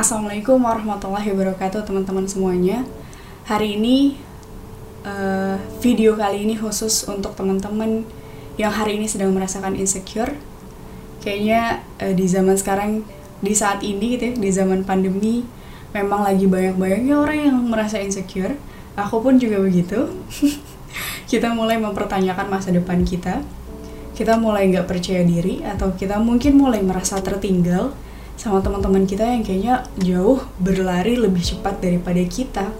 Assalamualaikum warahmatullahi wabarakatuh teman-teman semuanya. Hari ini uh, video kali ini khusus untuk teman-teman yang hari ini sedang merasakan insecure. Kayaknya uh, di zaman sekarang, di saat ini gitu ya, di zaman pandemi Memang lagi banyak-banyaknya orang yang merasa insecure. Aku pun juga begitu. Kita mulai mempertanyakan masa depan kita. Kita mulai nggak percaya diri Atau kita mungkin mulai merasa tertinggal sama teman-teman kita yang kayaknya jauh berlari lebih cepat daripada kita.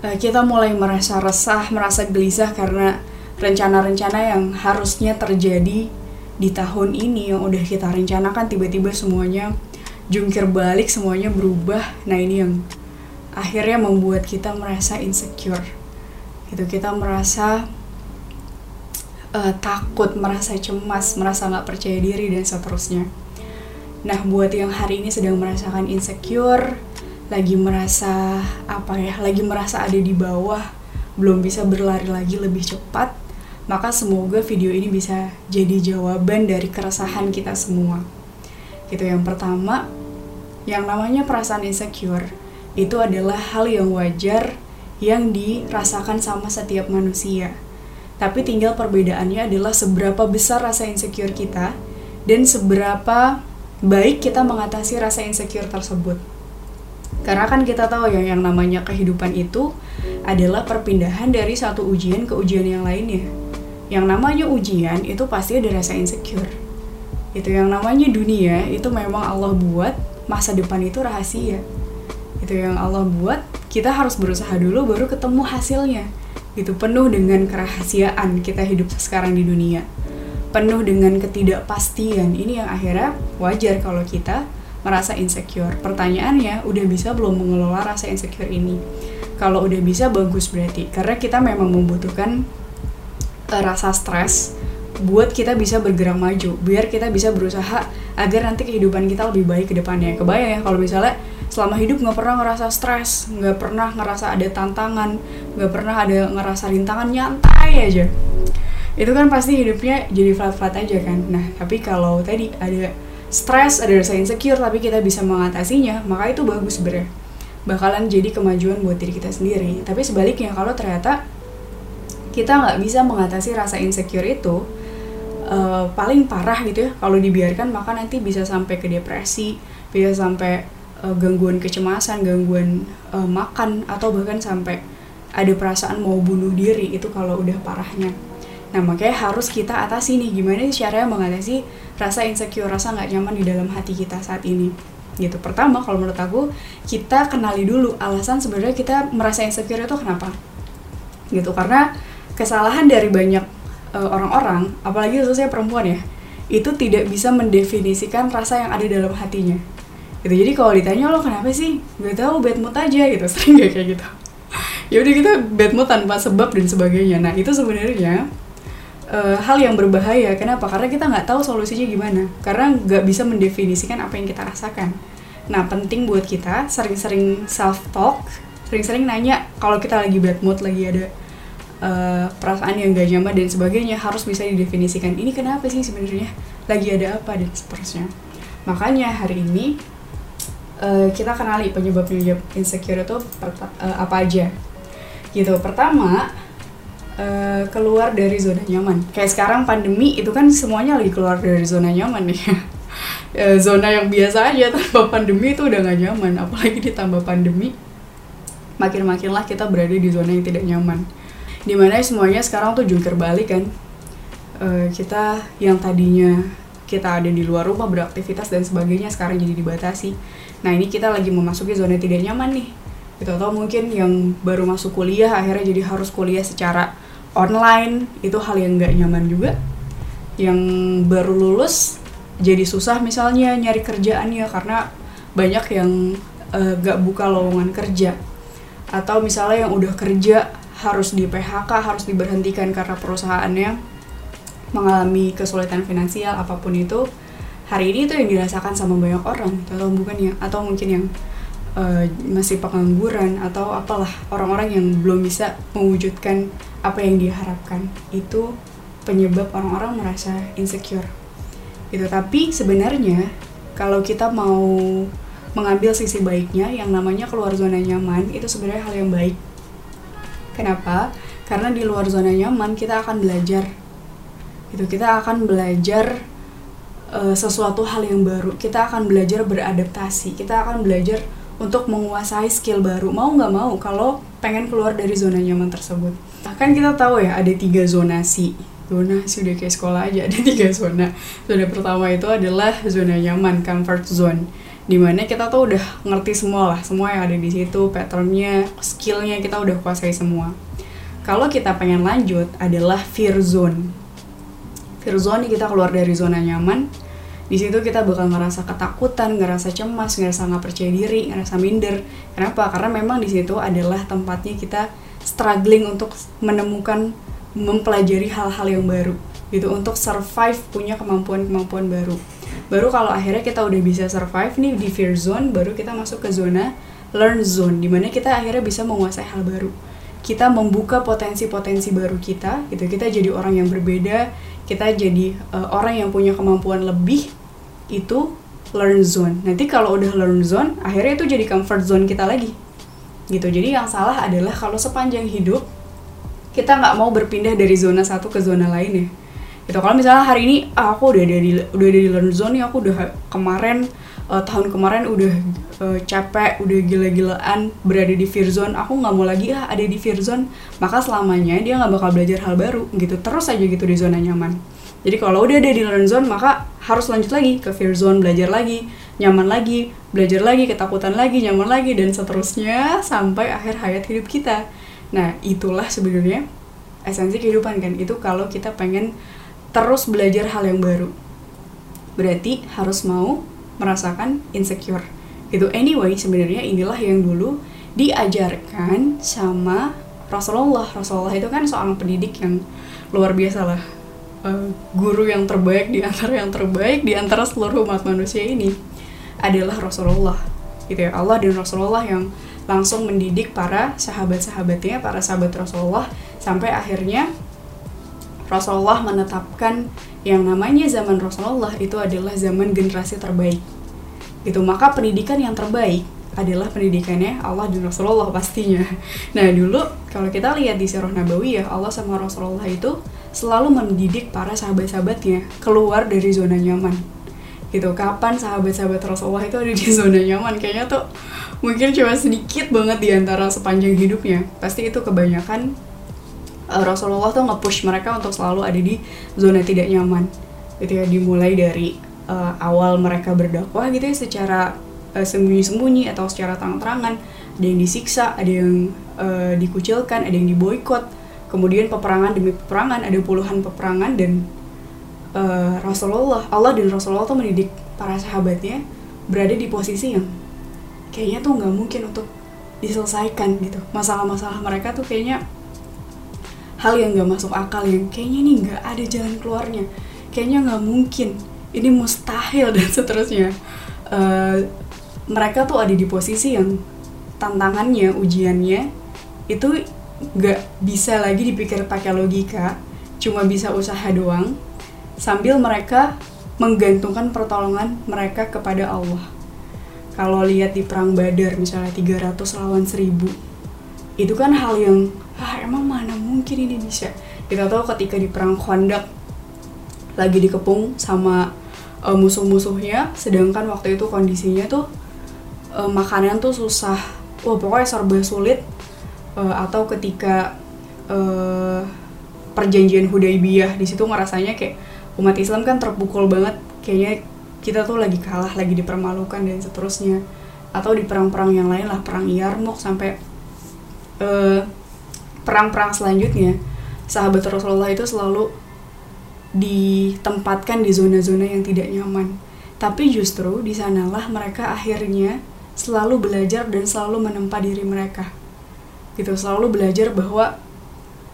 Uh, kita mulai merasa resah, merasa gelisah karena rencana-rencana yang harusnya terjadi di tahun ini yang udah kita rencanakan tiba-tiba semuanya jungkir balik, semuanya berubah. Nah, ini yang akhirnya membuat kita merasa insecure. Gitu kita merasa uh, takut, merasa cemas, merasa nggak percaya diri dan seterusnya. Nah, buat yang hari ini sedang merasakan insecure, lagi merasa apa ya, lagi merasa ada di bawah, belum bisa berlari lagi lebih cepat, maka semoga video ini bisa jadi jawaban dari keresahan kita semua. Gitu yang pertama, yang namanya perasaan insecure itu adalah hal yang wajar yang dirasakan sama setiap manusia. Tapi tinggal perbedaannya adalah seberapa besar rasa insecure kita dan seberapa baik kita mengatasi rasa insecure tersebut. Karena kan kita tahu ya yang namanya kehidupan itu adalah perpindahan dari satu ujian ke ujian yang lainnya. Yang namanya ujian itu pasti ada rasa insecure. Itu yang namanya dunia itu memang Allah buat masa depan itu rahasia. Itu yang Allah buat kita harus berusaha dulu baru ketemu hasilnya. Itu penuh dengan kerahasiaan kita hidup sekarang di dunia penuh dengan ketidakpastian. Ini yang akhirnya wajar kalau kita merasa insecure. Pertanyaannya, udah bisa belum mengelola rasa insecure ini? Kalau udah bisa, bagus berarti. Karena kita memang membutuhkan uh, rasa stres buat kita bisa bergerak maju. Biar kita bisa berusaha agar nanti kehidupan kita lebih baik ke depannya. Kebayang ya kalau misalnya selama hidup nggak pernah ngerasa stres, nggak pernah ngerasa ada tantangan, nggak pernah ada ngerasa rintangan, nyantai aja itu kan pasti hidupnya jadi flat-flat aja kan. Nah tapi kalau tadi ada stres ada rasa insecure tapi kita bisa mengatasinya maka itu bagus sebenarnya bakalan jadi kemajuan buat diri kita sendiri. Tapi sebaliknya kalau ternyata kita nggak bisa mengatasi rasa insecure itu uh, paling parah gitu ya kalau dibiarkan maka nanti bisa sampai ke depresi bisa sampai uh, gangguan kecemasan gangguan uh, makan atau bahkan sampai ada perasaan mau bunuh diri itu kalau udah parahnya Nah makanya harus kita atasi nih gimana sih caranya mengatasi rasa insecure, rasa nggak nyaman di dalam hati kita saat ini. Gitu. Pertama kalau menurut aku kita kenali dulu alasan sebenarnya kita merasa insecure itu kenapa. Gitu karena kesalahan dari banyak uh, orang-orang, apalagi khususnya perempuan ya, itu tidak bisa mendefinisikan rasa yang ada dalam hatinya. Gitu. Jadi kalau ditanya lo kenapa sih? Gak tau bad mood aja gitu, sering gak kayak gitu. ya udah kita bad mood tanpa sebab dan sebagainya. Nah itu sebenarnya uh, hal yang berbahaya. Kenapa? Karena kita nggak tahu solusinya gimana. Karena nggak bisa mendefinisikan apa yang kita rasakan. Nah, penting buat kita sering-sering self talk, sering-sering nanya kalau kita lagi bad mood, lagi ada uh, perasaan yang gak nyaman dan sebagainya harus bisa didefinisikan. Ini kenapa sih sebenarnya? Lagi ada apa dan seterusnya. Makanya hari ini uh, kita kenali penyebab-penyebab insecure itu uh, apa aja. Gitu. Pertama, uh, keluar dari zona nyaman. Kayak sekarang pandemi itu kan semuanya lagi keluar dari zona nyaman nih. uh, zona yang biasa aja tanpa pandemi itu udah gak nyaman, apalagi ditambah pandemi. Makin-makinlah kita berada di zona yang tidak nyaman. Di mana semuanya sekarang tuh jungkir balik kan. Uh, kita yang tadinya kita ada di luar rumah beraktivitas dan sebagainya sekarang jadi dibatasi. Nah ini kita lagi memasuki zona tidak nyaman nih gitu atau mungkin yang baru masuk kuliah akhirnya jadi harus kuliah secara online itu hal yang nggak nyaman juga. Yang baru lulus jadi susah misalnya nyari kerjaannya karena banyak yang uh, gak buka lowongan kerja. Atau misalnya yang udah kerja harus di PHK harus diberhentikan karena perusahaannya mengalami kesulitan finansial apa pun itu. Hari ini itu yang dirasakan sama banyak orang atau bukan ya? Atau mungkin yang uh, masih pengangguran atau apalah orang-orang yang belum bisa mewujudkan apa yang diharapkan itu penyebab orang-orang merasa insecure. Gitu tapi sebenarnya kalau kita mau mengambil sisi baiknya yang namanya keluar zona nyaman itu sebenarnya hal yang baik. Kenapa? Karena di luar zona nyaman kita akan belajar. Itu kita akan belajar uh, sesuatu hal yang baru. Kita akan belajar beradaptasi. Kita akan belajar untuk menguasai skill baru mau nggak mau kalau pengen keluar dari zona nyaman tersebut. Nah, kan kita tahu ya ada tiga zonasi zonasi udah kayak sekolah aja ada tiga zona. Zona pertama itu adalah zona nyaman comfort zone. Di mana kita tuh udah ngerti semua lah semua yang ada di situ patternnya skillnya kita udah kuasai semua. Kalau kita pengen lanjut adalah fear zone. Fear zone kita keluar dari zona nyaman di situ kita bakal ngerasa ketakutan, ngerasa cemas, ngerasa nggak percaya diri, ngerasa minder. Kenapa? Karena memang di situ adalah tempatnya kita struggling untuk menemukan, mempelajari hal-hal yang baru, gitu untuk survive punya kemampuan-kemampuan baru. Baru kalau akhirnya kita udah bisa survive nih di fear zone, baru kita masuk ke zona learn zone, di mana kita akhirnya bisa menguasai hal baru kita membuka potensi-potensi baru kita gitu kita jadi orang yang berbeda kita jadi uh, orang yang punya kemampuan lebih itu learn zone. Nanti kalau udah learn zone akhirnya itu jadi comfort zone kita lagi. Gitu. Jadi yang salah adalah kalau sepanjang hidup kita nggak mau berpindah dari zona satu ke zona lain ya gitu. Kalau misalnya hari ini ah, aku udah dari udah dari learn zone nih aku udah kemarin uh, tahun kemarin udah uh, capek, udah gila-gilaan berada di fear zone, aku nggak mau lagi ah ada di fear zone, maka selamanya dia nggak bakal belajar hal baru. Gitu, terus aja gitu di zona nyaman. Jadi kalau udah ada di learn zone, maka harus lanjut lagi ke fear zone, belajar lagi, nyaman lagi, belajar lagi, ketakutan lagi, nyaman lagi, dan seterusnya sampai akhir hayat hidup kita. Nah, itulah sebenarnya esensi kehidupan kan, itu kalau kita pengen terus belajar hal yang baru. Berarti harus mau merasakan insecure itu anyway sebenarnya inilah yang dulu diajarkan sama Rasulullah Rasulullah itu kan seorang pendidik yang luar biasa lah uh, guru yang terbaik di antara yang terbaik di antara seluruh umat manusia ini adalah Rasulullah gitu ya Allah dan Rasulullah yang langsung mendidik para sahabat-sahabatnya para sahabat Rasulullah sampai akhirnya Rasulullah menetapkan yang namanya zaman Rasulullah itu adalah zaman generasi terbaik. Gitu, maka pendidikan yang terbaik adalah pendidikannya Allah dan Rasulullah pastinya. Nah dulu kalau kita lihat di Sirah Nabawi ya Allah sama Rasulullah itu selalu mendidik para sahabat-sahabatnya keluar dari zona nyaman. Gitu, kapan sahabat-sahabat Rasulullah itu ada di zona nyaman? Kayaknya tuh mungkin cuma sedikit banget di antara sepanjang hidupnya. Pasti itu kebanyakan uh, Rasulullah tuh nge-push mereka untuk selalu ada di zona tidak nyaman gitu ya dimulai dari uh, awal mereka berdakwah gitu ya secara uh, sembunyi-sembunyi atau secara terang-terangan ada yang disiksa ada yang uh, dikucilkan ada yang diboykot kemudian peperangan demi peperangan ada puluhan peperangan dan uh, Rasulullah Allah dan Rasulullah tuh mendidik para sahabatnya berada di posisi yang kayaknya tuh nggak mungkin untuk diselesaikan gitu. Masalah-masalah mereka tuh kayaknya hal yang gak masuk akal yang kayaknya nih gak ada jalan keluarnya. Kayaknya gak mungkin. Ini mustahil dan seterusnya. Uh, mereka tuh ada di posisi yang tantangannya ujiannya itu gak bisa lagi dipikir pakai logika cuma bisa usaha doang sambil mereka menggantungkan pertolongan mereka kepada Allah. Kalau lihat di perang Badar misalnya 300 lawan 1000 itu kan hal yang ah emang mana mungkin ini bisa? Kita tahu ketika di perang Khandaq lagi dikepung sama uh, musuh-musuhnya sedangkan waktu itu kondisinya tuh uh, makanan tuh susah. Wah pokoknya serba sulit uh, atau ketika uh, perjanjian Hudaybiyah di situ ngerasanya kayak umat Islam kan terpukul banget kayaknya kita tuh lagi kalah lagi dipermalukan dan seterusnya atau di perang-perang yang lain lah perang Yarmouk sampai uh, perang-perang selanjutnya sahabat Rasulullah itu selalu ditempatkan di zona-zona yang tidak nyaman. Tapi justru di sanalah mereka akhirnya selalu belajar dan selalu menempa diri mereka. Gitu, selalu belajar bahwa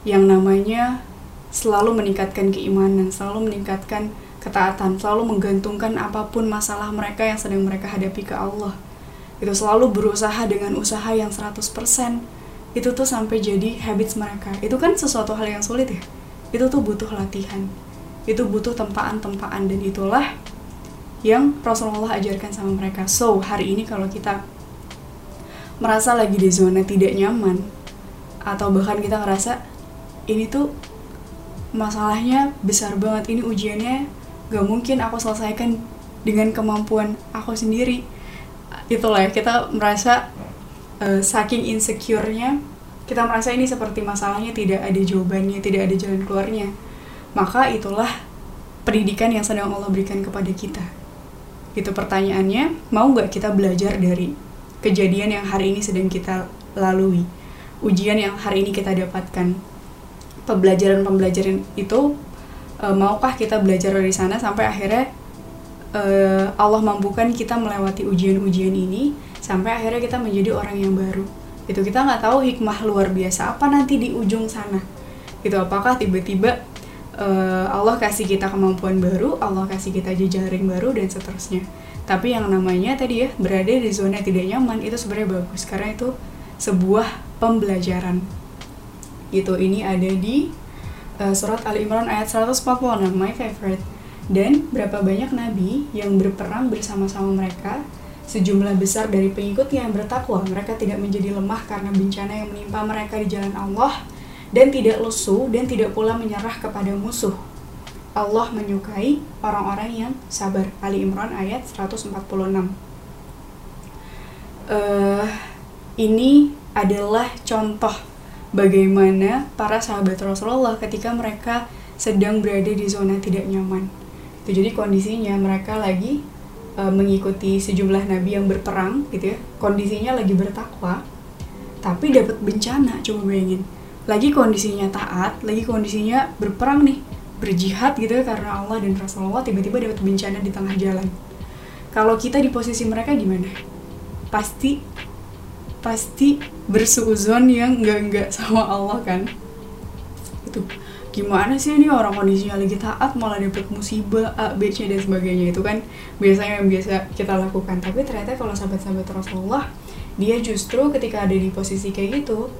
yang namanya selalu meningkatkan keimanan, selalu meningkatkan ketaatan, selalu menggantungkan apa pun masalah mereka yang sedang mereka hadapi ke Allah. Itu selalu berusaha dengan usaha yang 100% itu tuh sampai jadi habits mereka. Itu kan sesuatu hal yang sulit ya. Itu tuh butuh latihan. Itu butuh tempaan-tempaan dan itulah yang Rasulullah ajarkan sama mereka. So, hari ini kalau kita merasa lagi di zona tidak nyaman atau bahkan kita ngerasa ini tuh masalahnya besar banget, ini ujiannya gak mungkin aku selesaikan dengan kemampuan aku sendiri. Itulah ya, kita merasa uh, saking insecure-nya kita merasa ini seperti masalahnya tidak ada jawabannya, tidak ada jalan keluarnya. Maka itulah pendidikan yang sedang Allah berikan kepada kita. Itu pertanyaannya, mau nggak kita belajar dari kejadian yang hari ini sedang kita lalui? Ujian yang hari ini kita dapatkan. Pembelajaran-pembelajaran itu, e, maukah kita belajar dari sana sampai akhirnya e, Allah mampukan kita melewati ujian-ujian ini, sampai akhirnya kita menjadi orang yang baru gitu kita nggak tahu hikmah luar biasa apa nanti di ujung sana gitu apakah tiba-tiba uh, Allah kasih kita kemampuan baru Allah kasih kita jejaring baru dan seterusnya tapi yang namanya tadi ya berada di zona tidak nyaman itu sebenarnya bagus. Karena itu sebuah pembelajaran. Gitu ini ada di uh, surat Ali Imran ayat 146 my favorite. Dan berapa banyak nabi yang berperang bersama-sama mereka Sejumlah besar dari pengikutnya yang bertakwa, mereka tidak menjadi lemah karena bencana yang menimpa mereka di jalan Allah, dan tidak lesu dan tidak pula menyerah kepada musuh. Allah menyukai orang-orang yang sabar. Ali Imran ayat 146. Uh, ini adalah contoh bagaimana para sahabat Rasulullah ketika mereka sedang berada di zona tidak nyaman. Itu jadi kondisinya mereka lagi uh, mengikuti sejumlah nabi yang berperang gitu ya kondisinya lagi bertakwa tapi dapat bencana coba bayangin lagi kondisinya taat lagi kondisinya berperang nih berjihad gitu ya karena Allah dan Rasulullah tiba-tiba dapat bencana di tengah jalan. Kalau kita di posisi mereka gimana? Pasti pasti bersuuzon yang enggak enggak sama Allah kan? Itu gimana sih ini orang kondisinya lagi taat malah dapet musibah A, B, C dan sebagainya. Itu kan biasanya yang biasa kita lakukan. Tapi ternyata kalau sahabat-sahabat Rasulullah dia justru ketika ada di posisi kayak gitu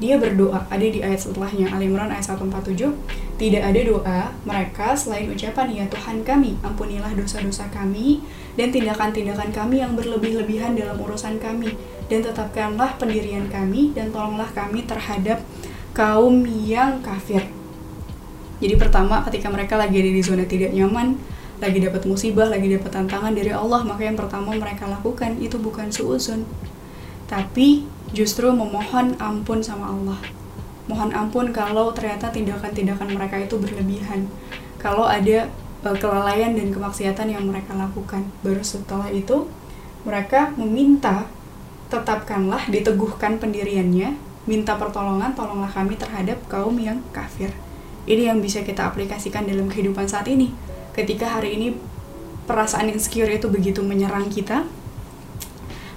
dia berdoa. Ada di ayat setelahnya Al Imran ayat 147 tidak ada doa mereka selain ucapan ya Tuhan kami ampunilah dosa-dosa kami dan tindakan-tindakan kami yang berlebih-lebihan dalam urusan kami dan tetapkanlah pendirian kami dan tolonglah kami terhadap kaum yang kafir jadi pertama ketika mereka lagi ada di zona tidak nyaman, lagi dapat musibah, lagi dapat tantangan dari Allah, maka yang pertama mereka lakukan itu bukan suuzon, tapi justru memohon ampun sama Allah. Mohon ampun kalau ternyata tindakan-tindakan mereka itu berlebihan. Kalau ada e, kelalaian dan kemaksiatan yang mereka lakukan. Baru setelah itu mereka meminta tetapkanlah diteguhkan pendiriannya, minta pertolongan, tolonglah kami terhadap kaum yang kafir. Ini yang bisa kita aplikasikan dalam kehidupan saat ini. Ketika hari ini perasaan insecure itu begitu menyerang kita,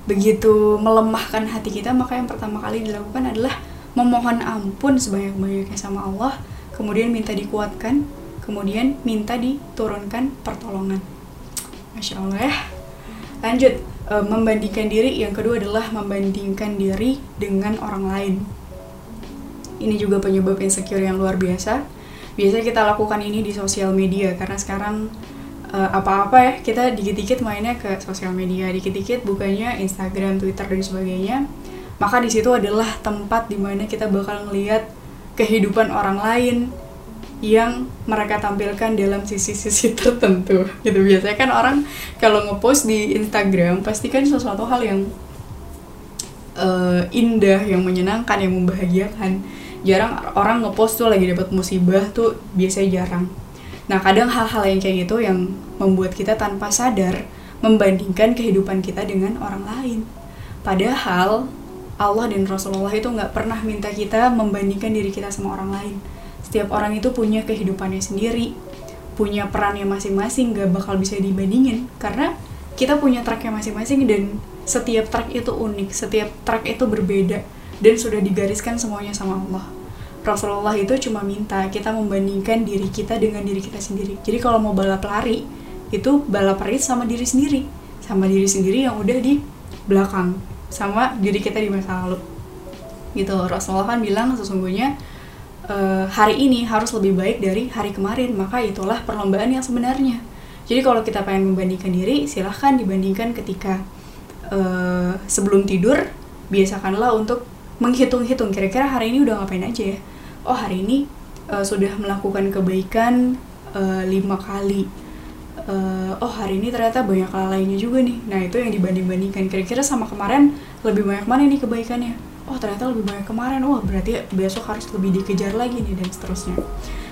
begitu melemahkan hati kita, maka yang pertama kali dilakukan adalah memohon ampun sebanyak-banyaknya sama Allah, kemudian minta dikuatkan, kemudian minta diturunkan pertolongan. Masya Allah ya. Lanjut, e, membandingkan diri, yang kedua adalah membandingkan diri dengan orang lain. Ini juga penyebab insecure yang luar biasa biasanya kita lakukan ini di sosial media karena sekarang uh, apa-apa ya kita dikit-dikit mainnya ke sosial media dikit-dikit bukannya Instagram, Twitter dan sebagainya maka di situ adalah tempat di mana kita bakal ngelihat kehidupan orang lain yang mereka tampilkan dalam sisi-sisi tertentu. Gitu biasanya kan orang kalau ngepost di Instagram pasti kan sesuatu hal yang uh, indah yang menyenangkan yang membahagiakan. Jarang orang ngepost tuh lagi dapat musibah tuh biasanya jarang. Nah kadang hal-hal yang kayak gitu yang membuat kita tanpa sadar membandingkan kehidupan kita dengan orang lain. Padahal Allah dan Rasulullah itu nggak pernah minta kita membandingkan diri kita sama orang lain setiap orang itu punya kehidupannya sendiri punya perannya masing-masing gak bakal bisa dibandingin karena kita punya tracknya masing-masing dan setiap track itu unik setiap track itu berbeda dan sudah digariskan semuanya sama Allah. Rasulullah itu cuma minta kita membandingkan diri kita dengan diri kita sendiri. Jadi kalau mau balap lari, itu balap lari sama diri sendiri. Sama diri sendiri yang udah di belakang. Sama diri kita di masa lalu. Gitu, Rasulullah kan bilang sesungguhnya e, hari ini harus lebih baik dari hari kemarin. Maka itulah perlombaan yang sebenarnya. jadi kalau kita pengen membandingkan diri silahkan dibandingkan ketika uh, sebelum tidur biasakanlah untuk menghitung-hitung kira-kira hari ini udah ngapain aja ya oh hari ini uh, sudah melakukan kebaikan uh, lima kali uh, oh hari ini ternyata banyak lalainya juga nih. Nah itu yang dibanding-bandingkan. Kira-kira sama kemarin lebih banyak mana nih kebaikannya? Oh ternyata lebih banyak kemarin. Wah oh, berarti besok harus lebih dikejar lagi nih dan seterusnya.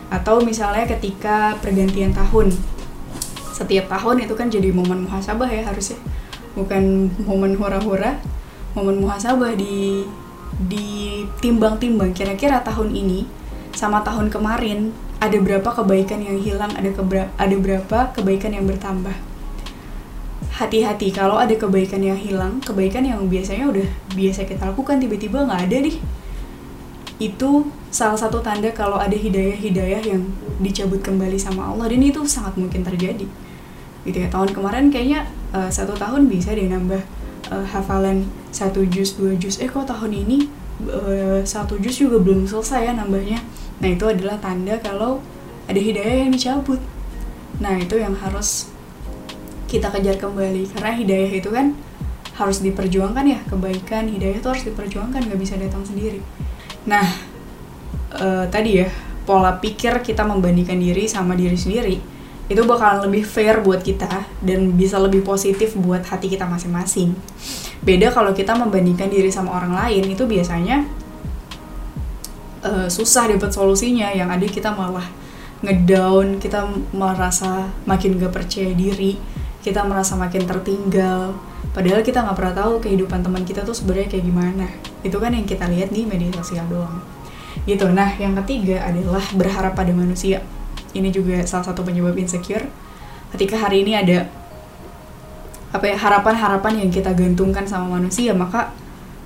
Atau misalnya ketika pergantian tahun. Setiap tahun itu kan jadi momen muhasabah ya harusnya. Bukan momen hura-hura momen muhasabah di di timbang-timbang. Kira-kira tahun ini sama tahun kemarin ada berapa kebaikan yang hilang ada kebra ada berapa kebaikan yang bertambah? Hati-hati kalau ada kebaikan yang hilang kebaikan yang biasanya udah biasa kita lakukan tiba-tiba nggak ada nih itu salah satu tanda kalau ada hidayah-hidayah yang dicabut kembali sama Allah dan itu sangat mungkin terjadi. Gitu ya tahun kemarin kayaknya uh, satu tahun bisa deh nambah uh, hafalan satu juz dua juz. Eh kok tahun ini uh, satu juz juga belum selesai ya nambahnya nah itu adalah tanda kalau ada hidayah yang dicabut. Nah itu yang harus kita kejar kembali. Karena hidayah itu kan harus diperjuangkan ya kebaikan. Hidayah itu harus diperjuangkan nggak bisa datang sendiri. Nah uh, tadi ya pola pikir kita membandingkan diri sama diri sendiri itu bakalan lebih fair buat kita dan bisa lebih positif buat hati kita masing-masing. Beda kalau kita membandingkan diri sama orang lain itu biasanya uh, susah dapat solusinya. Yang ada kita malah ngedown kita merasa makin gak percaya diri kita merasa makin tertinggal. Padahal kita nggak pernah tahu kehidupan teman kita tuh sebenarnya kayak gimana. Itu kan yang kita lihat di media sosial doang. Gitu. Nah yang ketiga adalah berharap pada manusia. Ini juga salah satu penyebab insecure. Ketika hari ini ada apa ya harapan-harapan yang kita gantungkan sama manusia maka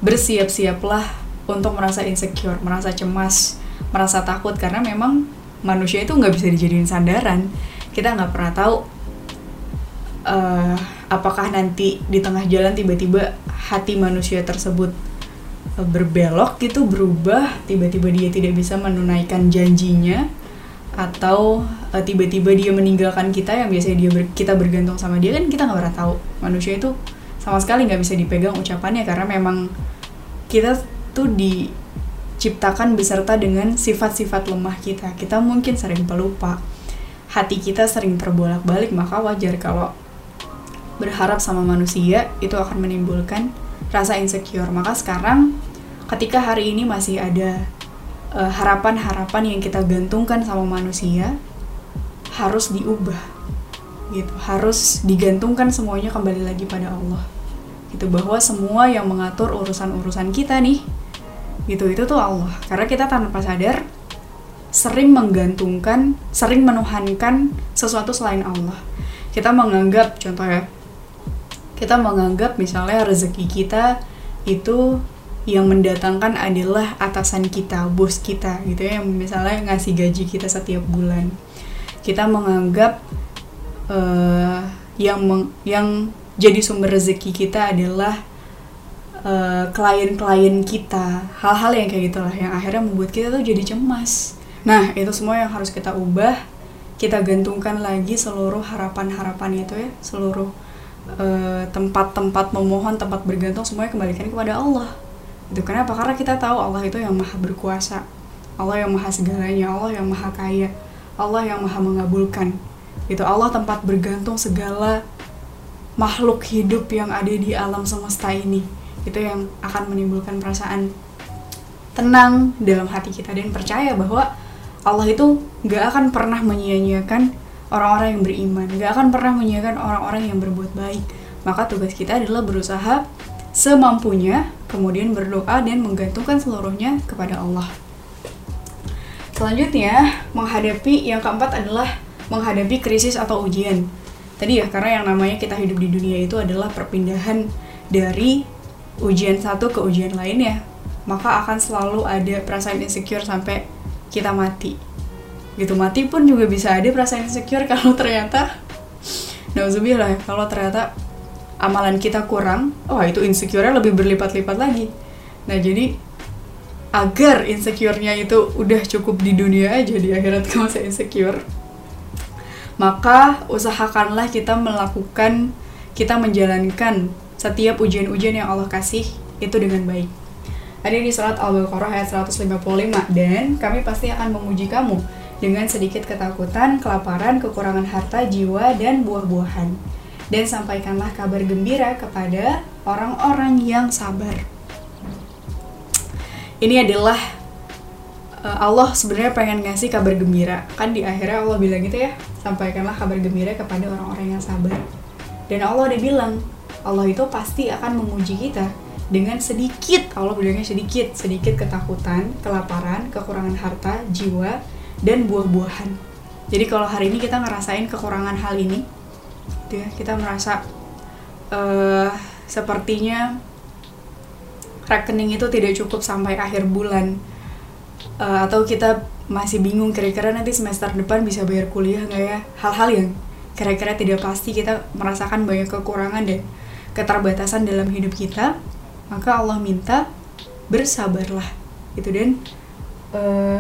bersiap-siaplah untuk merasa insecure merasa cemas merasa takut karena memang manusia itu nggak bisa dijadiin sandaran. Kita nggak pernah tahu uh, apakah nanti di tengah jalan tiba-tiba hati manusia tersebut uh, berbelok gitu berubah tiba-tiba dia tidak bisa menunaikan janjinya atau eh, tiba-tiba dia meninggalkan kita yang biasanya dia ber, kita bergantung sama dia kan kita nggak pernah tahu. Manusia itu sama sekali nggak bisa dipegang ucapannya karena memang kita tuh diciptakan beserta dengan sifat-sifat lemah kita kita mungkin sering pelupa hati kita sering terbolak-balik maka wajar kalau berharap sama manusia itu akan menimbulkan rasa insecure. Maka sekarang ketika hari ini masih ada eh, harapan-harapan uh, yang kita gantungkan sama manusia harus diubah. Gitu, harus digantungkan semuanya kembali lagi pada Allah. Gitu bahwa semua yang mengatur urusan-urusan kita nih gitu itu tuh Allah. Karena kita tanpa sadar sering menggantungkan, sering menuhankan sesuatu selain Allah. Kita menganggap contoh ya, kita menganggap misalnya rezeki kita itu yang mendatangkan adalah atasan kita, bos kita gitu ya, yang misalnya ngasih gaji kita setiap bulan. Kita menganggap uh, yang meng, yang jadi sumber rezeki kita adalah eh, klien-klien kita, hal-hal yang kayak gitulah yang akhirnya membuat kita tuh jadi cemas. Nah, itu semua yang harus kita ubah, kita gantungkan lagi seluruh harapan-harapan itu ya, seluruh Eh, tempat-tempat uh, memohon, tempat bergantung semuanya kembalikan kepada Allah. Itu kenapa? Karena kita tahu Allah itu yang maha berkuasa, Allah yang maha segalanya, Allah yang maha kaya, Allah yang maha mengabulkan. Itu Allah tempat bergantung segala makhluk hidup yang ada di alam semesta ini. Itu yang akan menimbulkan perasaan tenang dalam hati kita dan percaya bahwa Allah itu gak akan pernah menyia-nyiakan orang-orang yang beriman, gak akan pernah menyiapkan orang-orang yang berbuat baik. Maka tugas kita adalah berusaha semampunya, kemudian berdoa dan menggantungkan seluruhnya kepada Allah. Selanjutnya, menghadapi yang keempat adalah menghadapi krisis atau ujian. Tadi ya, karena yang namanya kita hidup di dunia itu adalah perpindahan dari ujian satu ke ujian lainnya, maka akan selalu ada perasaan insecure sampai kita mati. Gitu mati pun juga bisa ada perasaan insecure kalau ternyata nauzubillah ya kalau ternyata amalan kita kurang oh itu insecure-nya lebih berlipat-lipat lagi. Nah jadi agar insecure-nya itu udah cukup di dunia aja di akhirat kamu saya insecure maka usahakanlah kita melakukan kita menjalankan setiap ujian-ujian yang Allah kasih itu dengan baik. Ada di surat Al-Baqarah ayat 155 dan kami pasti akan memuji kamu dengan sedikit ketakutan, kelaparan, kekurangan harta, jiwa dan buah-buahan. Dan sampaikanlah kabar gembira kepada orang-orang yang sabar. Ini adalah uh, Allah sebenarnya pengen ngasih kabar gembira. Kan di akhirnya Allah bilang gitu ya, sampaikanlah kabar gembira kepada orang-orang yang sabar. Dan Allah udah bilang, Allah itu pasti akan memuji kita dengan sedikit, Allah bilangnya sedikit, sedikit ketakutan, kelaparan, kekurangan harta, jiwa, dan buah-buahan. Jadi kalau hari ini kita ngerasain kekurangan hal ini, gitu ya, kita merasa uh, sepertinya rekening itu tidak cukup sampai akhir bulan, uh, atau kita masih bingung kira-kira nanti semester depan bisa bayar kuliah nggak ya, hal-hal yang kira-kira tidak pasti kita merasakan banyak kekurangan dan keterbatasan dalam hidup kita maka Allah minta bersabarlah. Gitu dan uh,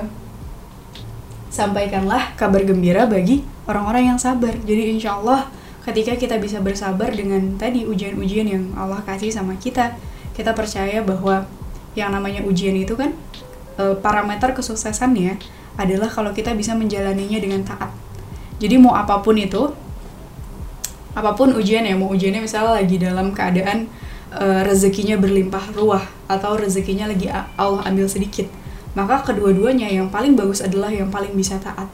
sampaikanlah kabar gembira bagi orang-orang yang sabar. Jadi insya Allah ketika kita bisa bersabar dengan tadi ujian-ujian yang Allah kasih sama kita kita percaya bahwa yang namanya ujian itu kan e, parameter kesuksesannya adalah kalau kita bisa menjalaninya dengan taat. Jadi mau apa pun itu apa pun ujian ya mau ujiannya misalnya lagi dalam keadaan uh, rezekinya berlimpah ruah atau rezekinya lagi Allah ambil sedikit maka kedua-duanya yang paling bagus adalah yang paling bisa taat.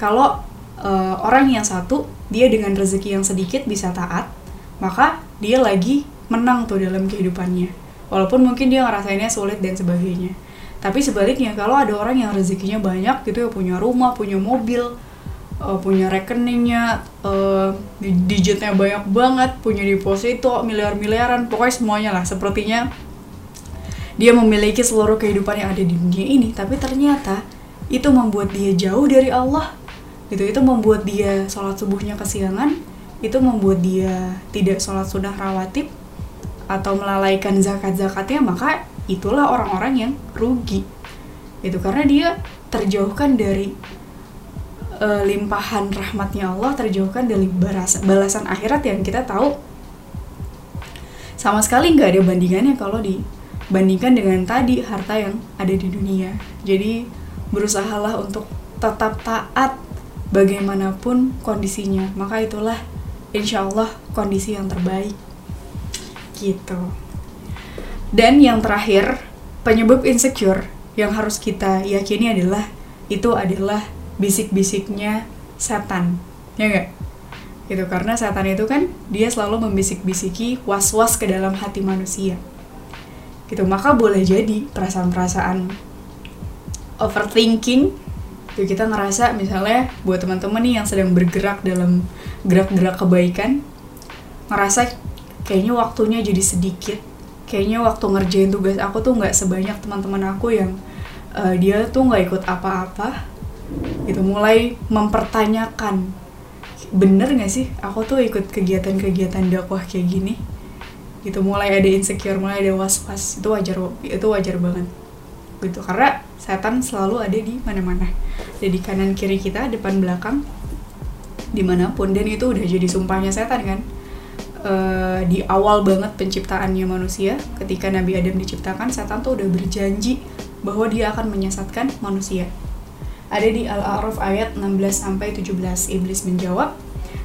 Kalau uh, orang yang satu dia dengan rezeki yang sedikit bisa taat maka dia lagi menang tuh dalam kehidupannya. Walaupun mungkin dia ngerasainnya sulit dan sebagainya. Tapi sebaliknya kalau ada orang yang rezekinya banyak gitu ya punya rumah punya mobil uh, punya rekeningnya uh, digitnya banyak banget punya deposito miliar-miliaran pokoknya semuanya lah. Sepertinya dia memiliki seluruh kehidupan yang ada di dunia ini tapi ternyata itu membuat dia jauh dari Allah gitu. Itu membuat dia sholat subuhnya kesiangan itu membuat dia tidak sholat sunnah rawatib atau melalaikan zakat zakatnya maka itulah orang-orang yang rugi itu karena dia terjauhkan dari uh, limpahan rahmatnya Allah terjauhkan dari balasan, akhirat yang kita tahu sama sekali nggak ada bandingannya kalau dibandingkan dengan tadi harta yang ada di dunia. Jadi berusahalah untuk tetap taat bagaimanapun kondisinya. Maka itulah insya Allah kondisi yang terbaik. Gitu. Dan yang terakhir, penyebab insecure yang harus kita yakini adalah itu adalah bisik-bisiknya setan. Ya enggak gitu karena setan itu kan dia selalu membisik-bisiki was-was ke dalam hati manusia. Gitu maka boleh jadi perasaan-perasaan overthinking gitu, kita ngerasa misalnya buat teman-teman nih yang sedang bergerak dalam gerak-gerak kebaikan ngerasa kayaknya waktunya jadi sedikit. Kayaknya waktu ngerjain tugas aku tuh nggak sebanyak teman-teman aku yang uh, dia tuh nggak ikut apa-apa gitu mulai mempertanyakan bener gak sih aku tuh ikut kegiatan-kegiatan dakwah kayak gini? Gitu mulai ada insecure mulai ada was-was itu wajar itu wajar banget. Gitu karena setan selalu ada di mana-mana. Jadi kanan kiri kita depan belakang di mana pun. Dan itu udah jadi sumpahnya setan kan? E, di awal banget penciptaannya manusia ketika Nabi Adam diciptakan setan tuh udah berjanji bahwa dia akan menyesatkan manusia ada di Al-A'raf ayat 16 sampai 17. Iblis menjawab,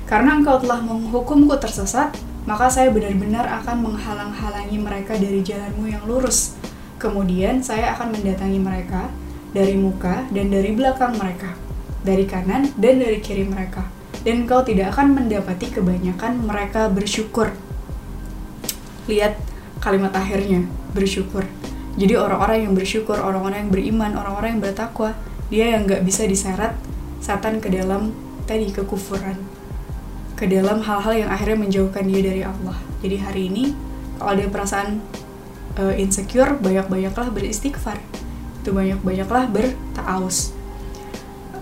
"Karena engkau telah menghukumku tersesat, maka saya benar-benar akan menghalang-halangi mereka dari jalanmu yang lurus. Kemudian saya akan mendatangi mereka dari muka dan dari belakang mereka, dari kanan dan dari kiri mereka. Dan engkau tidak akan mendapati kebanyakan mereka bersyukur." Lihat kalimat akhirnya, bersyukur. Jadi orang-orang yang bersyukur, orang-orang yang beriman, orang-orang yang bertakwa, dia yang nggak bisa diseret setan ke dalam tadi kekufuran. Ke dalam hal-hal yang akhirnya menjauhkan dia dari Allah. Jadi hari ini kalau ada perasaan uh, insecure banyak-banyaklah beristighfar. Itu banyak-banyaklah bertaus.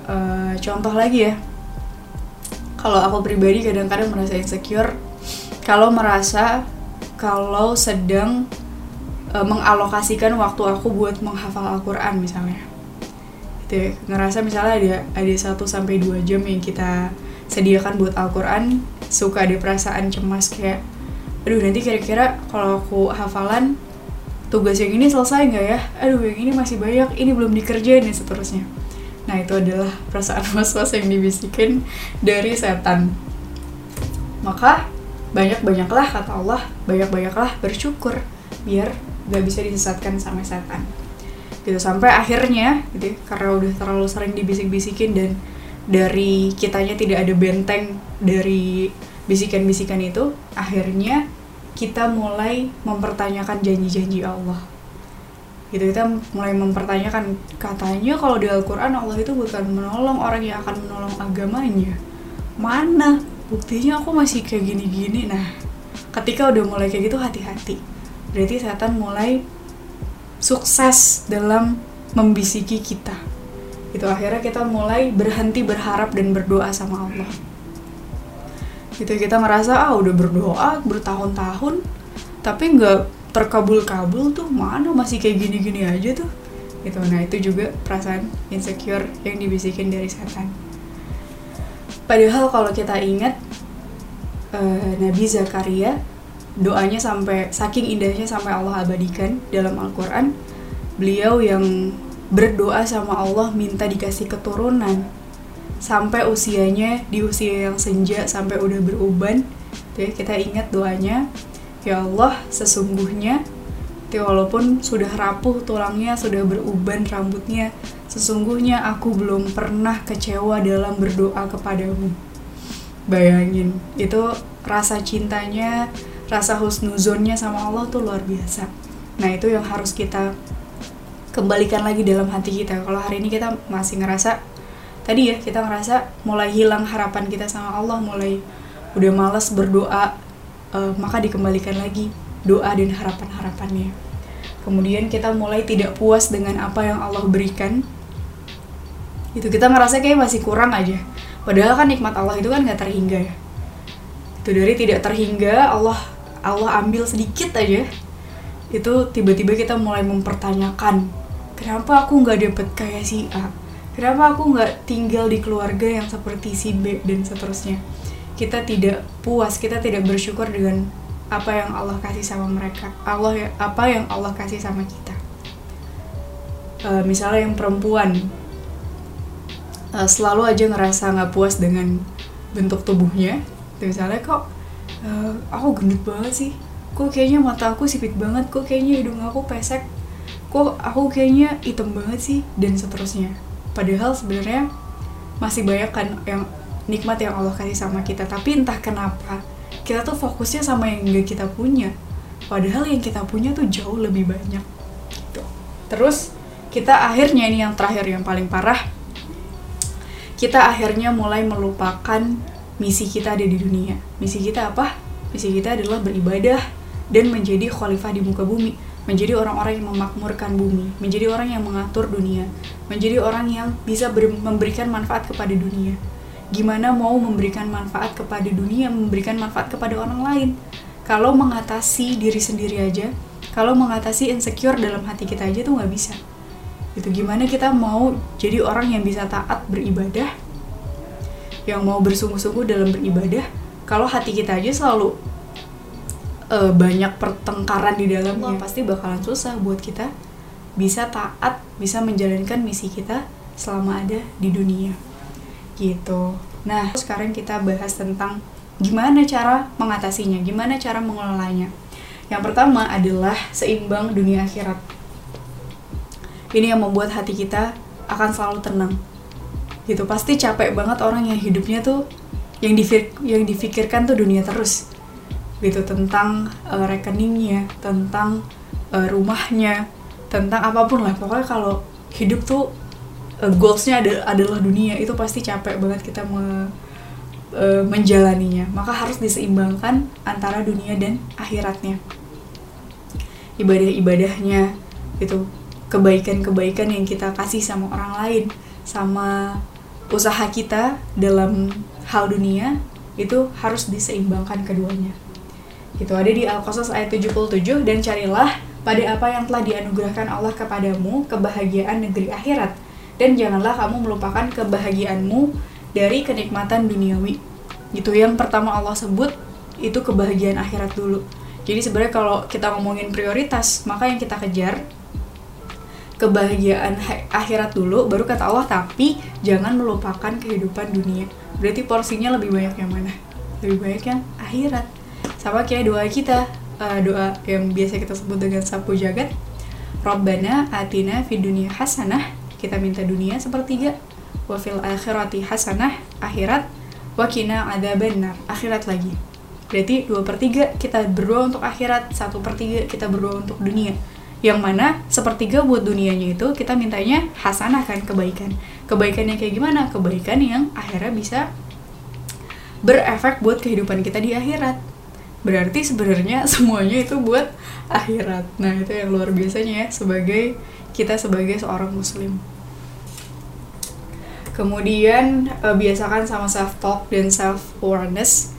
Uh, contoh lagi ya. Kalau aku pribadi kadang-kadang merasa insecure kalau merasa kalau sedang uh, mengalokasikan waktu aku buat menghafal Al-Quran misalnya gitu ya ngerasa misalnya ada ada 1 sampai dua jam yang kita sediakan buat Al-Quran suka ada perasaan cemas kayak aduh nanti kira-kira kalau aku hafalan tugas yang ini selesai nggak ya? Aduh yang ini masih banyak ini belum dikerjain dan seterusnya. Nah itu adalah perasaan was-was yang dibisikin dari setan. Maka banyak-banyaklah kata Allah banyak-banyaklah bersyukur biar gak bisa disesatkan sama setan gitu. Sampai akhirnya gitu ya, karena udah terlalu sering dibisik-bisikin dan dari kitanya tidak ada benteng dari bisikan-bisikan itu akhirnya kita mulai mempertanyakan janji-janji Allah. Gitu kita mulai mempertanyakan katanya kalau di Al-Quran Allah itu bukan menolong orang yang akan menolong agamanya. Mana? Buktinya aku masih kayak gini-gini. Nah ketika udah mulai kayak gitu hati-hati. Berarti setan mulai sukses dalam membisiki kita. Itu akhirnya kita mulai berhenti berharap dan berdoa sama Allah. Gitu kita ngerasa ah udah berdoa bertahun-tahun tapi nggak terkabul-kabul tuh mana masih kayak gini-gini aja tuh. Gitu. Nah itu juga perasaan insecure yang dibisikin dari setan. Padahal kalau kita ingat uh, Nabi Zakaria doanya sampai saking indahnya sampai Allah abadikan dalam Al-Quran beliau yang berdoa sama Allah minta dikasih keturunan. Sampai usianya di usia yang senja sampai udah beruban ya kita ingat doanya. Ya Allah sesungguhnya ya walaupun sudah rapuh tulangnya sudah beruban rambutnya sesungguhnya aku belum pernah kecewa dalam berdoa kepadamu. Bayangin itu rasa cintanya rasa husnuzonnya sama Allah tuh luar biasa. Nah itu yang harus kita kembalikan lagi dalam hati kita. Kalau hari ini kita masih ngerasa tadi ya kita ngerasa mulai hilang harapan kita sama Allah mulai udah males berdoa uh, maka dikembalikan lagi doa dan harapan-harapannya. Kemudian kita mulai tidak puas dengan apa yang Allah berikan. Itu kita ngerasa kayak masih kurang aja. Padahal kan nikmat Allah itu kan nggak terhingga ya. Itu dari tidak terhingga Allah Allah ambil sedikit aja itu tiba-tiba kita mulai mempertanyakan kenapa aku nggak dapet kayak si A Kenapa aku nggak tinggal di keluarga yang seperti si B dan seterusnya? Kita tidak puas, kita tidak bersyukur dengan apa yang Allah kasih sama mereka. Allah ya, apa yang Allah kasih sama kita. Uh, misalnya yang perempuan uh, selalu aja ngerasa nggak puas dengan bentuk tubuhnya. Misalnya kok uh, aku gendut banget sih, kok kayaknya mata aku sipit banget, kok kayaknya hidung aku pesek, kok aku kayaknya hitam banget sih dan seterusnya. Padahal sebenarnya masih banyak kan yang nikmat yang Allah kasih sama kita. Tapi entah kenapa kita tuh fokusnya sama yang gak kita punya. Padahal yang kita punya tuh jauh lebih banyak. Gitu. Terus kita akhirnya ini yang terakhir yang paling parah. Kita akhirnya mulai melupakan misi kita ada di dunia misi kita apa misi kita adalah beribadah dan menjadi khalifah di muka bumi menjadi orang-orang yang memakmurkan bumi, menjadi orang yang mengatur dunia, menjadi orang yang bisa memberikan manfaat kepada dunia. Gimana mau memberikan manfaat kepada dunia, memberikan manfaat kepada orang lain? Kalau mengatasi diri sendiri aja, kalau mengatasi insecure dalam hati kita aja tuh nggak bisa. Itu gimana kita mau jadi orang yang bisa taat beribadah, yang mau bersungguh-sungguh dalam beribadah, kalau hati kita aja selalu uh, banyak pertengkaran di dalamnya. Pasti bakalan susah buat kita bisa taat bisa menjalankan misi kita selama ada di dunia. Gitu. Nah sekarang kita bahas tentang gimana cara mengatasinya gimana cara mengelolanya. Yang pertama adalah seimbang dunia akhirat. Ini yang membuat hati kita akan selalu tenang gitu. Pasti capek banget orang yang hidupnya tuh yang difik yang difikirkan tuh dunia terus. Gitu tentang uh, rekeningnya tentang uh, rumahnya tentang apa pun lah. Pokoknya kalau hidup tuh uh, goalsnya ada, adalah dunia. Itu pasti capek banget kita me, uh, menjalaninya. Maka harus diseimbangkan antara dunia dan akhiratnya. Ibadah-ibadahnya itu kebaikan-kebaikan yang kita kasih sama orang lain sama usaha kita dalam hal dunia itu harus diseimbangkan keduanya itu ada di Al-Qasas ayat 77 dan carilah pada apa yang telah dianugerahkan Allah kepadamu kebahagiaan negeri akhirat dan janganlah kamu melupakan kebahagiaanmu dari kenikmatan duniawi. Gitu yang pertama Allah sebut itu kebahagiaan akhirat dulu. Jadi sebenarnya kalau kita ngomongin prioritas, maka yang kita kejar kebahagiaan akhirat dulu baru kata Allah tapi jangan melupakan kehidupan dunia. Berarti porsinya lebih banyak yang mana? Lebih banyak yang akhirat. Sama kayak doa kita, uh, doa yang biasa kita sebut dengan sapu jagat. Rabbana atina fid dunya hasanah. Kita minta dunia sepertiga. Wa fil akhirati hasanah, akhirat. Wa kina adzabannar, akhirat lagi. Berarti dua per tiga kita berdoa untuk akhirat, satu per tiga kita berdoa untuk dunia yang mana sepertiga buat dunianya itu kita mintanya hasanah kan kebaikan. Kebaikannya kayak gimana? Kebaikan yang akhirnya bisa berefek buat kehidupan kita di akhirat. Berarti sebenarnya semuanya itu buat akhirat. Nah itu yang luar biasanya ya sebagai kita sebagai seorang muslim. Kemudian uh, biasakan sama self talk dan self awareness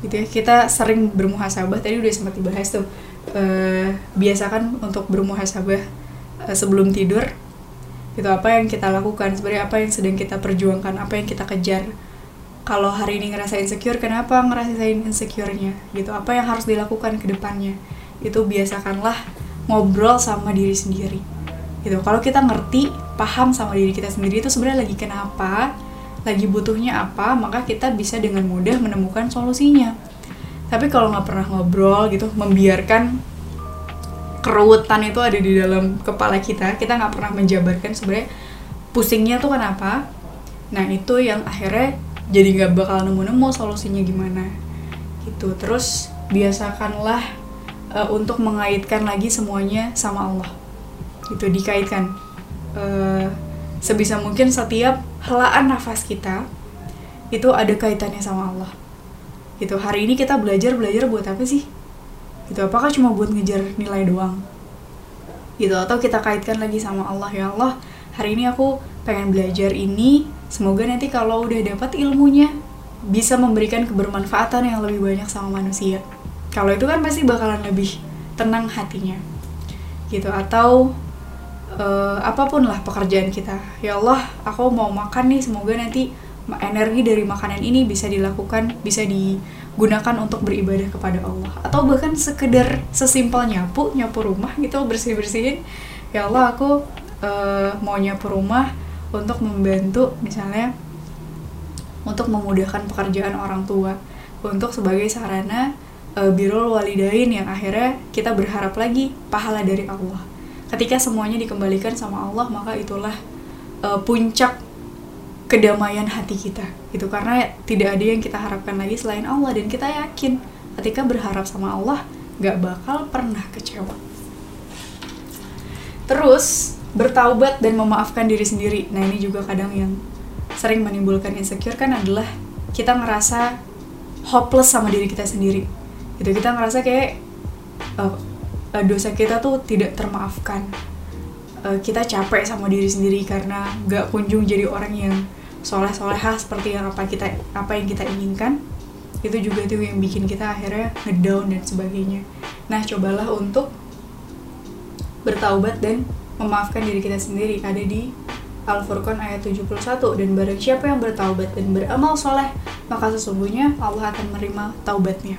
gitu ya kita sering bermuhasabah. Tadi udah sempat dibahas tuh uh, biasakan untuk bermuhasabah uh, sebelum tidur itu apa yang kita lakukan? Sebenarnya apa yang sedang kita perjuangkan? Apa yang kita kejar? Kalau hari ini ngerasa insecure kenapa ngerasain insecure-nya? Gitu apa yang harus dilakukan ke depannya? Itu biasakanlah ngobrol sama diri sendiri. Gitu kalau kita ngerti paham sama diri kita sendiri itu sebenarnya lagi kenapa lagi butuhnya apa maka kita bisa dengan mudah menemukan solusinya tapi kalau nggak pernah ngobrol gitu membiarkan keruwetan itu ada di dalam kepala kita kita nggak pernah menjabarkan sebenarnya pusingnya tuh kenapa. Nah itu yang akhirnya jadi nggak bakal nemu-nemu solusinya gimana gitu. Terus biasakanlah uh, untuk mengaitkan lagi semuanya sama Allah itu dikaitkan uh, sebisa mungkin setiap helaan nafas kita itu ada kaitannya sama Allah gitu hari ini kita belajar belajar buat apa sih? Gitu apakah cuma buat ngejar nilai doang? Gitu atau kita kaitkan lagi sama Allah ya Allah hari ini aku pengen belajar ini semoga nanti kalau udah dapat ilmunya bisa memberikan kebermanfaatan yang lebih banyak sama manusia. Kalau itu kan pasti bakalan lebih tenang hatinya. Gitu atau uh, apa pun lah pekerjaan kita. Ya Allah aku mau makan nih semoga nanti energi dari makanan ini bisa dilakukan bisa digunakan untuk beribadah kepada Allah. Atau bahkan sekedar sesimpel nyapu nyapu rumah gitu bersih bersihin ya Allah aku uh, mau nyapu rumah untuk membantu misalnya untuk memudahkan pekerjaan orang tua. Untuk sebagai sarana uh, birul walidain yang akhirnya kita berharap lagi pahala dari Allah. Ketika semuanya dikembalikan sama Allah maka itulah uh, puncak kedamaian hati kita gitu. Karena tidak ada yang kita harapkan lagi selain Allah dan kita yakin ketika berharap sama Allah gak bakal pernah kecewa. Terus bertaubat dan memaafkan diri sendiri. Nah ini juga kadang yang sering menimbulkan insecure kan adalah kita ngerasa hopeless sama diri kita sendiri. Gitu kita ngerasa kayak uh, dosa kita tuh tidak termaafkan. Uh, kita capek sama diri sendiri karena gak kunjung jadi orang yang soleh soleha seperti yang apa kita apa yang kita inginkan itu juga itu yang bikin kita akhirnya ngedown dan sebagainya. Nah cobalah untuk bertaubat dan memaafkan diri kita sendiri. Ada di Al-Furqan ayat 71 dan barang siapa yang bertaubat dan beramal soleh maka sesungguhnya Allah akan menerima taubatnya.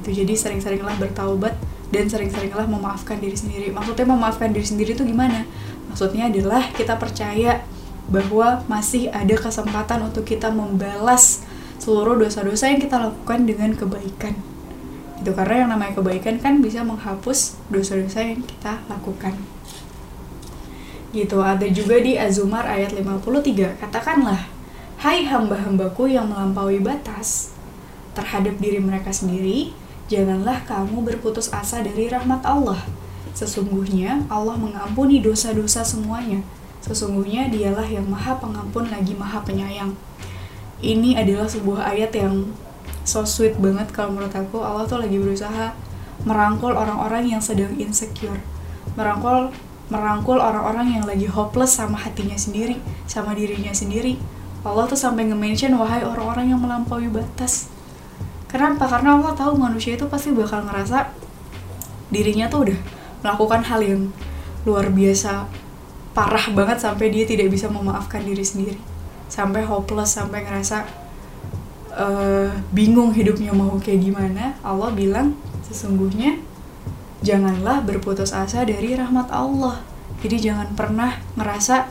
Itu jadi sering-seringlah bertaubat dan sering-seringlah memaafkan diri sendiri. Maksudnya memaafkan diri sendiri itu gimana? Maksudnya adalah kita percaya bahwa masih ada kesempatan untuk kita membalas seluruh dosa-dosa yang kita lakukan dengan kebaikan. Itu karena yang namanya kebaikan kan bisa menghapus dosa-dosa yang kita lakukan. Gitu, ada juga di Azumar ayat 53, katakanlah, Hai hamba-hambaku yang melampaui batas terhadap diri mereka sendiri, janganlah kamu berputus asa dari rahmat Allah. Sesungguhnya Allah mengampuni dosa-dosa semuanya, Sesungguhnya dialah yang maha pengampun lagi maha penyayang. Ini adalah sebuah ayat yang so sweet banget kalau menurut aku. Allah tuh lagi berusaha merangkul orang-orang yang sedang insecure. Merangkul merangkul orang-orang yang lagi hopeless sama hatinya sendiri, sama dirinya sendiri. Allah tuh sampai nge-mention wahai orang-orang yang melampaui batas. Kenapa? Karena Allah tahu manusia itu pasti bakal ngerasa dirinya tuh udah melakukan hal yang luar biasa parah banget sampai dia tidak bisa memaafkan diri sendiri. Sampai hopeless sampai ngerasa uh, bingung hidupnya mau kayak gimana. Allah bilang sesungguhnya janganlah berputus asa dari rahmat Allah. Jadi jangan pernah ngerasa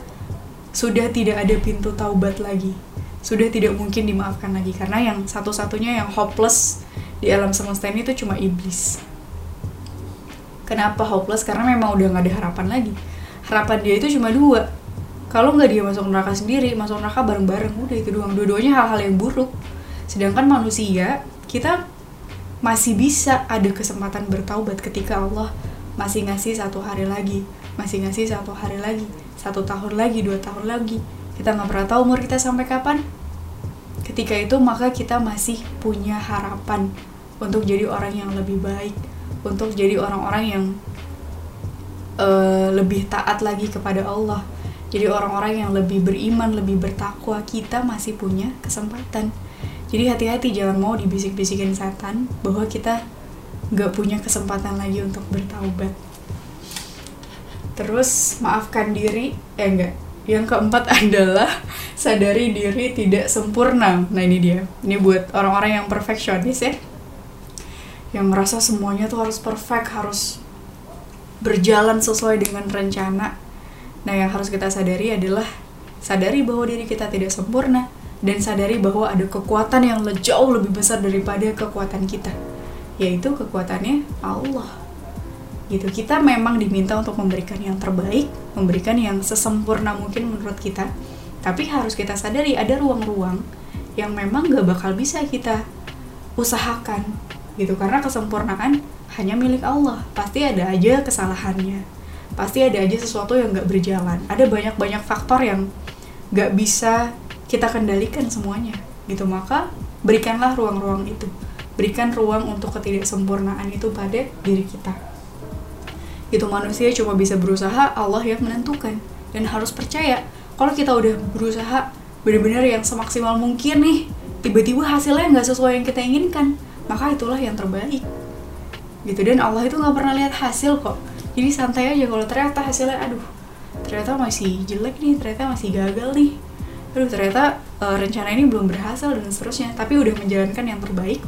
sudah tidak ada pintu taubat lagi. Sudah tidak mungkin dimaafkan lagi. Karena yang satu-satunya yang hopeless di alam semesta ini itu cuma iblis. Kenapa hopeless? Karena memang udah nggak ada harapan lagi harapan dia itu cuma dua. Kalau nggak dia masuk neraka sendiri masuk neraka bareng-bareng udah itu doang. Dua-duanya hal-hal yang buruk. Sedangkan manusia kita masih bisa ada kesempatan bertaubat ketika Allah masih ngasih satu hari lagi masih ngasih satu hari lagi satu tahun lagi dua tahun lagi. Kita nggak pernah tahu umur kita sampai kapan. Ketika itu maka kita masih punya harapan untuk jadi orang yang lebih baik untuk jadi orang-orang yang uh, lebih taat lagi kepada Allah. Jadi orang-orang yang lebih beriman lebih bertakwa kita masih punya kesempatan. Jadi hati-hati jangan mau dibisik-bisikin setan bahwa kita nggak punya kesempatan lagi untuk bertaubat. Terus maafkan diri. Eh enggak yang keempat adalah sadari diri tidak sempurna. Nah ini dia. Ini buat orang-orang yang perfeksionis ya. Yang merasa semuanya tuh harus perfect harus berjalan sesuai dengan rencana. Nah yang harus kita sadari adalah sadari bahwa diri kita tidak sempurna dan sadari bahwa ada kekuatan yang jauh lebih besar daripada kekuatan kita yaitu kekuatannya Allah. Gitu. Kita memang diminta untuk memberikan yang terbaik memberikan yang sesempurna mungkin menurut kita. Tapi harus kita sadari ada ruang-ruang yang memang gak bakal bisa kita usahakan gitu. Karena kesempurnaan hanya milik Allah. Pasti ada aja kesalahannya. Pasti ada aja sesuatu yang nggak berjalan. Ada banyak banyak faktor yang nggak bisa kita kendalikan semuanya gitu. Maka berikanlah ruang-ruang itu. Berikan ruang untuk ketidaksempurnaan itu pada diri kita. Itu manusia cuma bisa berusaha Allah yang menentukan. Dan harus percaya kalau kita udah berusaha benar-benar yang semaksimal mungkin nih tiba-tiba hasilnya nggak sesuai yang kita inginkan maka itulah yang terbaik gitu. Dan Allah itu nggak pernah lihat hasil kok. Jadi santai aja kalau ternyata hasilnya aduh ternyata masih jelek nih ternyata masih gagal nih. Aduh ternyata uh, rencana ini belum berhasil dan seterusnya. Tapi udah menjalankan yang terbaik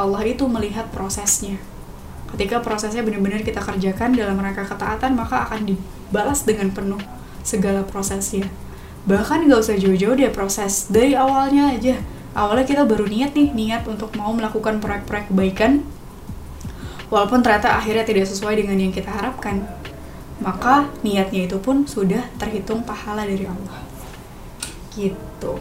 Allah itu melihat prosesnya. Ketika prosesnya benar-benar kita kerjakan dalam rangka ketaatan maka akan dibalas dengan penuh segala prosesnya. Bahkan nggak usah jauh-jauh deh proses dari awalnya aja. Awalnya kita baru niat nih niat untuk mau melakukan proyek-proyek kebaikan walaupun ternyata akhirnya tidak sesuai dengan yang kita harapkan maka niatnya itu pun sudah terhitung pahala dari Allah. Gitu.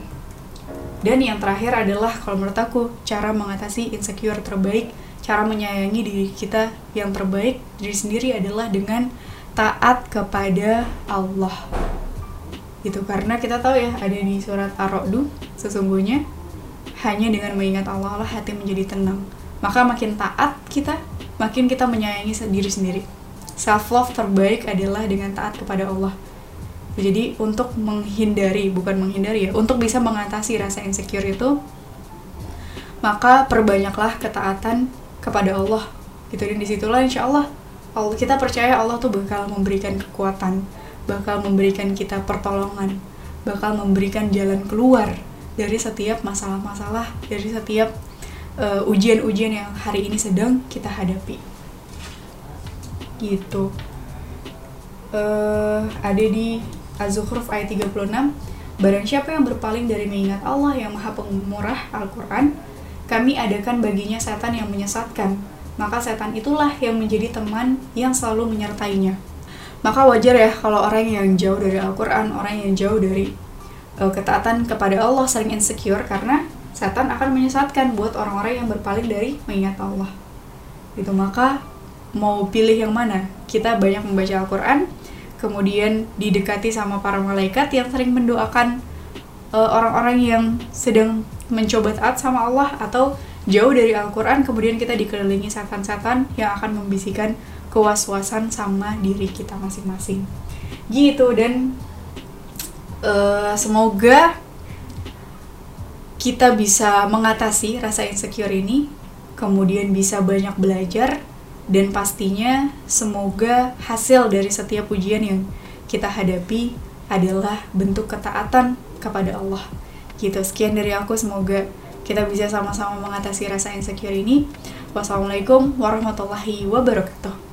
Dan yang terakhir adalah kalau menurut aku cara mengatasi insecure terbaik cara menyayangi diri kita yang terbaik diri sendiri adalah dengan taat kepada Allah. Gitu karena kita tahu ya ada di surat Ar-Ra'd sesungguhnya hanya dengan mengingat Allah lah hati menjadi tenang. Maka makin taat kita, makin kita menyayangi diri sendiri. Self love terbaik adalah dengan taat kepada Allah. Jadi untuk menghindari, bukan menghindari ya, untuk bisa mengatasi rasa insecure itu, maka perbanyaklah ketaatan kepada Allah. Gitu dan di situlah insya Allah, Allah kita percaya Allah tuh bakal memberikan kekuatan, bakal memberikan kita pertolongan, bakal memberikan jalan keluar dari setiap masalah-masalah, dari setiap uh, ujian-ujian yang hari ini sedang kita hadapi. Gitu. Uh, ada di Az-Zukhruf ayat 36, Barang siapa yang berpaling dari mengingat Allah yang maha pemurah Al-Quran, kami adakan baginya setan yang menyesatkan. Maka setan itulah yang menjadi teman yang selalu menyertainya. Maka wajar ya kalau orang yang jauh dari Al-Quran, orang yang jauh dari uh, ketaatan kepada Allah sering insecure karena setan akan menyesatkan buat orang-orang yang berpaling dari mengingat Allah. Itu maka mau pilih yang mana? Kita banyak membaca Al-Qur'an, kemudian didekati sama para malaikat yang sering mendoakan uh, orang-orang yang sedang mencoba taat sama Allah atau jauh dari Al-Qur'an kemudian kita dikelilingi setan-setan yang akan membisikkan kewaswasan sama diri kita masing-masing. Gitu dan uh, semoga kita bisa mengatasi rasa insecure ini, kemudian bisa banyak belajar, dan pastinya semoga hasil dari setiap ujian yang kita hadapi adalah bentuk ketaatan kepada Allah. gitu sekian dari aku. Semoga kita bisa sama-sama mengatasi rasa insecure ini. Wassalamualaikum warahmatullahi wabarakatuh